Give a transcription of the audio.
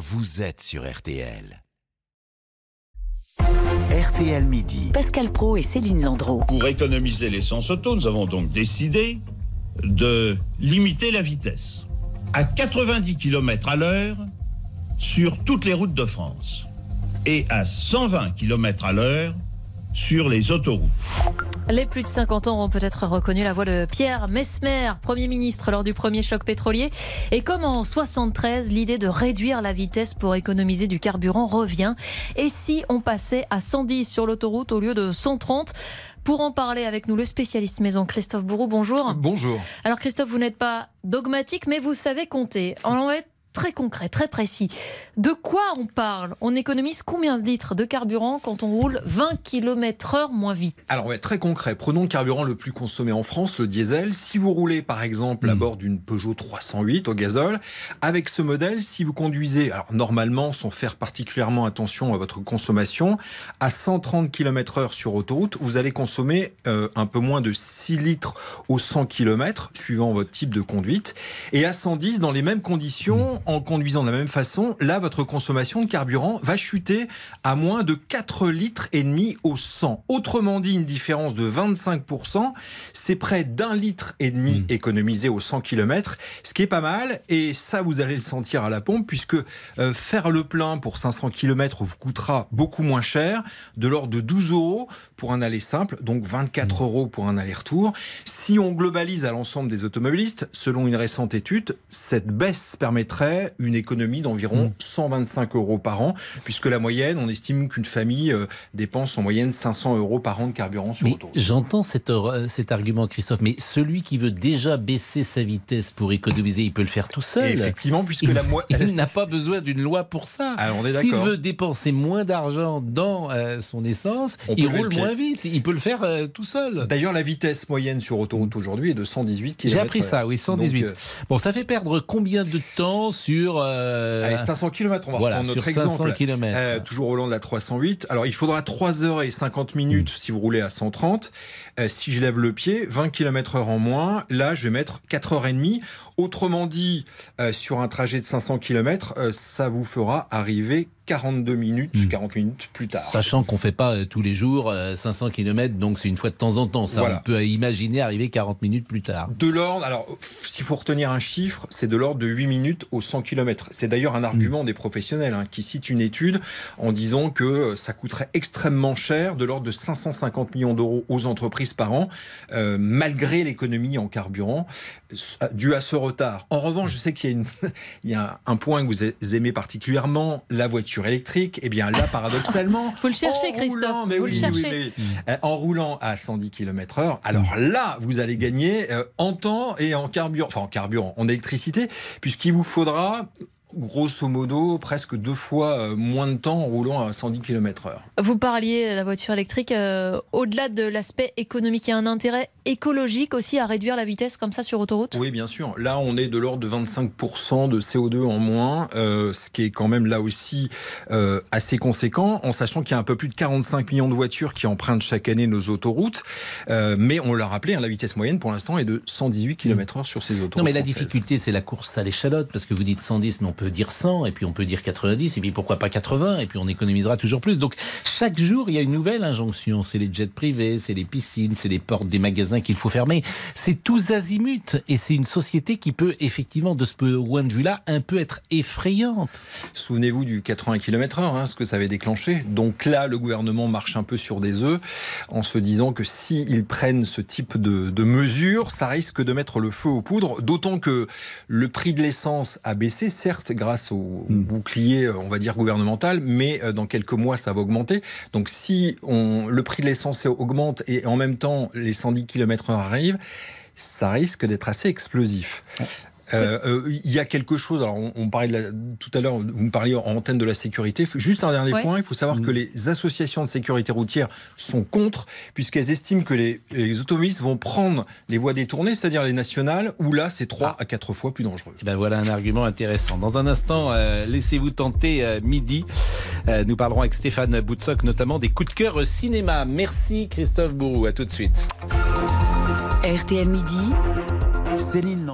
vous êtes sur RTL. RTL Midi. Pascal Pro et Céline Landreau. Pour économiser l'essence auto, nous avons donc décidé de limiter la vitesse à 90 km à l'heure sur toutes les routes de France et à 120 km à l'heure sur les autoroutes. Les plus de 50 ans ont peut-être reconnu la voix de Pierre Mesmer, Premier ministre lors du premier choc pétrolier. Et comme en 73, l'idée de réduire la vitesse pour économiser du carburant revient. Et si on passait à 110 sur l'autoroute au lieu de 130 pour en parler avec nous, le spécialiste maison Christophe Bourreau, bonjour. Bonjour. Alors Christophe, vous n'êtes pas dogmatique, mais vous savez compter. En fait, très concret, très précis. De quoi on parle? On économise combien de litres de carburant quand on roule 20 km/h moins vite? Alors, ouais, très concret. Prenons le carburant le plus consommé en France, le diesel. Si vous roulez, par exemple, à Hmm. bord d'une Peugeot 308 au gazole, avec ce modèle, si vous conduisez, alors normalement, sans faire particulièrement attention à votre consommation, à 130 km/h sur autoroute, vous allez consommer euh, un peu moins de 6 litres au 100 km, suivant votre type de conduite. Et à 110, dans les mêmes conditions, en conduisant de la même façon, là, votre consommation de carburant va chuter à moins de 4 litres et demi au 100. Autrement dit, une différence de 25%, c'est près d'un litre et demi économisé au 100 km, ce qui est pas mal. Et ça, vous allez le sentir à la pompe, puisque euh, faire le plein pour 500 km vous coûtera beaucoup moins cher, de l'ordre de 12 euros pour un aller simple, donc 24 euros pour un aller-retour. Si on globalise à l'ensemble des automobilistes, selon une récente étude, cette baisse permettrait une économie d'environ 125 euros par an, puisque la moyenne, on estime qu'une famille euh, dépense en moyenne 500 euros par an de carburant sur autoroute. j'entends cet, or- cet argument, Christophe, mais celui qui veut déjà baisser sa vitesse pour économiser, il peut le faire tout Et seul. effectivement, puisque Il, la moyenne... il n'a pas besoin d'une loi pour ça. Alors, on est S'il d'accord. veut dépenser moins d'argent dans euh, son essence, On il roule moins vite. Il peut le faire euh, tout seul. D'ailleurs, la vitesse moyenne sur autoroute aujourd'hui est de 118 km. J'ai appris ça, oui, 118. Donc, euh, Bon, ça fait perdre combien de temps sur... euh, Allez, 500 km, on va voilà, reprendre notre sur 500 exemple. kilomètres. Euh, toujours au long de la 308. Alors, il faudra 3 heures et 50 minutes si vous roulez à 130. Euh, si je lève le pied, 20 km heure en moins. Là, je vais mettre 4 heures et demie. Autrement dit, euh, sur un trajet de 500 km, euh, ça vous fera arriver 42 minutes, Hmm. 40 minutes plus tard. Sachant qu'on fait pas euh, tous les jours euh, 500 km, donc c'est une fois de temps en temps. Ça, Voilà. on peut imaginer arriver 40 minutes plus tard. De l'ordre, alors s'il faut retenir un chiffre, c'est de l'ordre de 8 minutes au 100 km. C'est d'ailleurs un argument des professionnels hein, qui citent une étude en disant que euh, ça coûterait extrêmement cher, de l'ordre de 550 millions d'euros aux entreprises par an, euh, malgré l'économie en carburant, euh, due à ce retard. En revanche, je sais qu'il y a, une, il y a un point que vous aimez particulièrement, la voiture électrique. Eh bien là, paradoxalement, Vous le cherchez, en Christophe. roulant, mais vous oui, le oui, cherchez. mais, euh, en roulant à 110 km/h, alors là, vous allez gagner euh, en temps et en carburant, enfin en carburant, en électricité, puisqu'il vous faudra grosso modo presque deux fois euh, moins de temps en roulant à 110 km/h. Vous parliez de la voiture électrique. euh, Au-delà de l'aspect économique, il y a un intérêt écologique aussi à réduire la vitesse comme ça sur autoroute? Oui, bien sûr. Là, on est de l'ordre de 25% de CO2 en moins, euh, ce qui est quand même là aussi euh, assez conséquent, en sachant qu'il y a un peu plus de 45 millions de voitures qui empruntent chaque année nos autoroutes. Euh, mais on l'a rappelé, hein, la vitesse moyenne pour l'instant est de 118 km/h sur ces autoroutes. Non, mais la françaises. difficulté, c'est la course à l'échalote, parce que vous dites 110, mais on peut dire 100, et puis on peut dire 90, et puis pourquoi pas 80, et puis on économisera toujours plus. Donc, chaque jour, il y a une nouvelle injonction. C'est les jets privés, c'est les piscines, c'est les portes des magasins qu'il faut fermer. C'est tous azimuts, et c'est une société qui peut, effectivement, de ce point de vue-là, un peu être effrayante. Souvenez-vous du 80 km/h, hein, ce que ça avait déclenché. Donc là, le gouvernement marche un peu sur des œufs en se disant que s'ils prennent ce type de, de mesures, ça risque de mettre le feu aux poudres. D'autant que le prix de l'essence a baissé, certes, grâce au bouclier, on va dire, gouvernemental, mais euh, dans quelques mois, ça va augmenter. Donc si on, le prix de l'essence augmente et en même temps les 110 km/h arrivent, ça risque d'être assez explosif. Euh, euh, Il y a quelque chose. Alors, on, on parlait de la- tout à l'heure. Vous me parliez en antenne de la sécurité. Juste un dernier Ouais. point. Il faut savoir que les associations de sécurité routière sont contre, puisqu'elles estiment que les, les automobilistes vont prendre les voies détournées, c'est-à-dire les nationales, où là, c'est trois à quatre fois plus dangereux. Eh ben voilà un argument intéressant. Dans un instant, euh, laissez-vous tenter euh, midi. Euh, nous parlerons avec Stéphane Boutsock notamment des coups de cœur cinéma. Merci Christophe Bourou. À tout de suite. RTL Midi. Céline.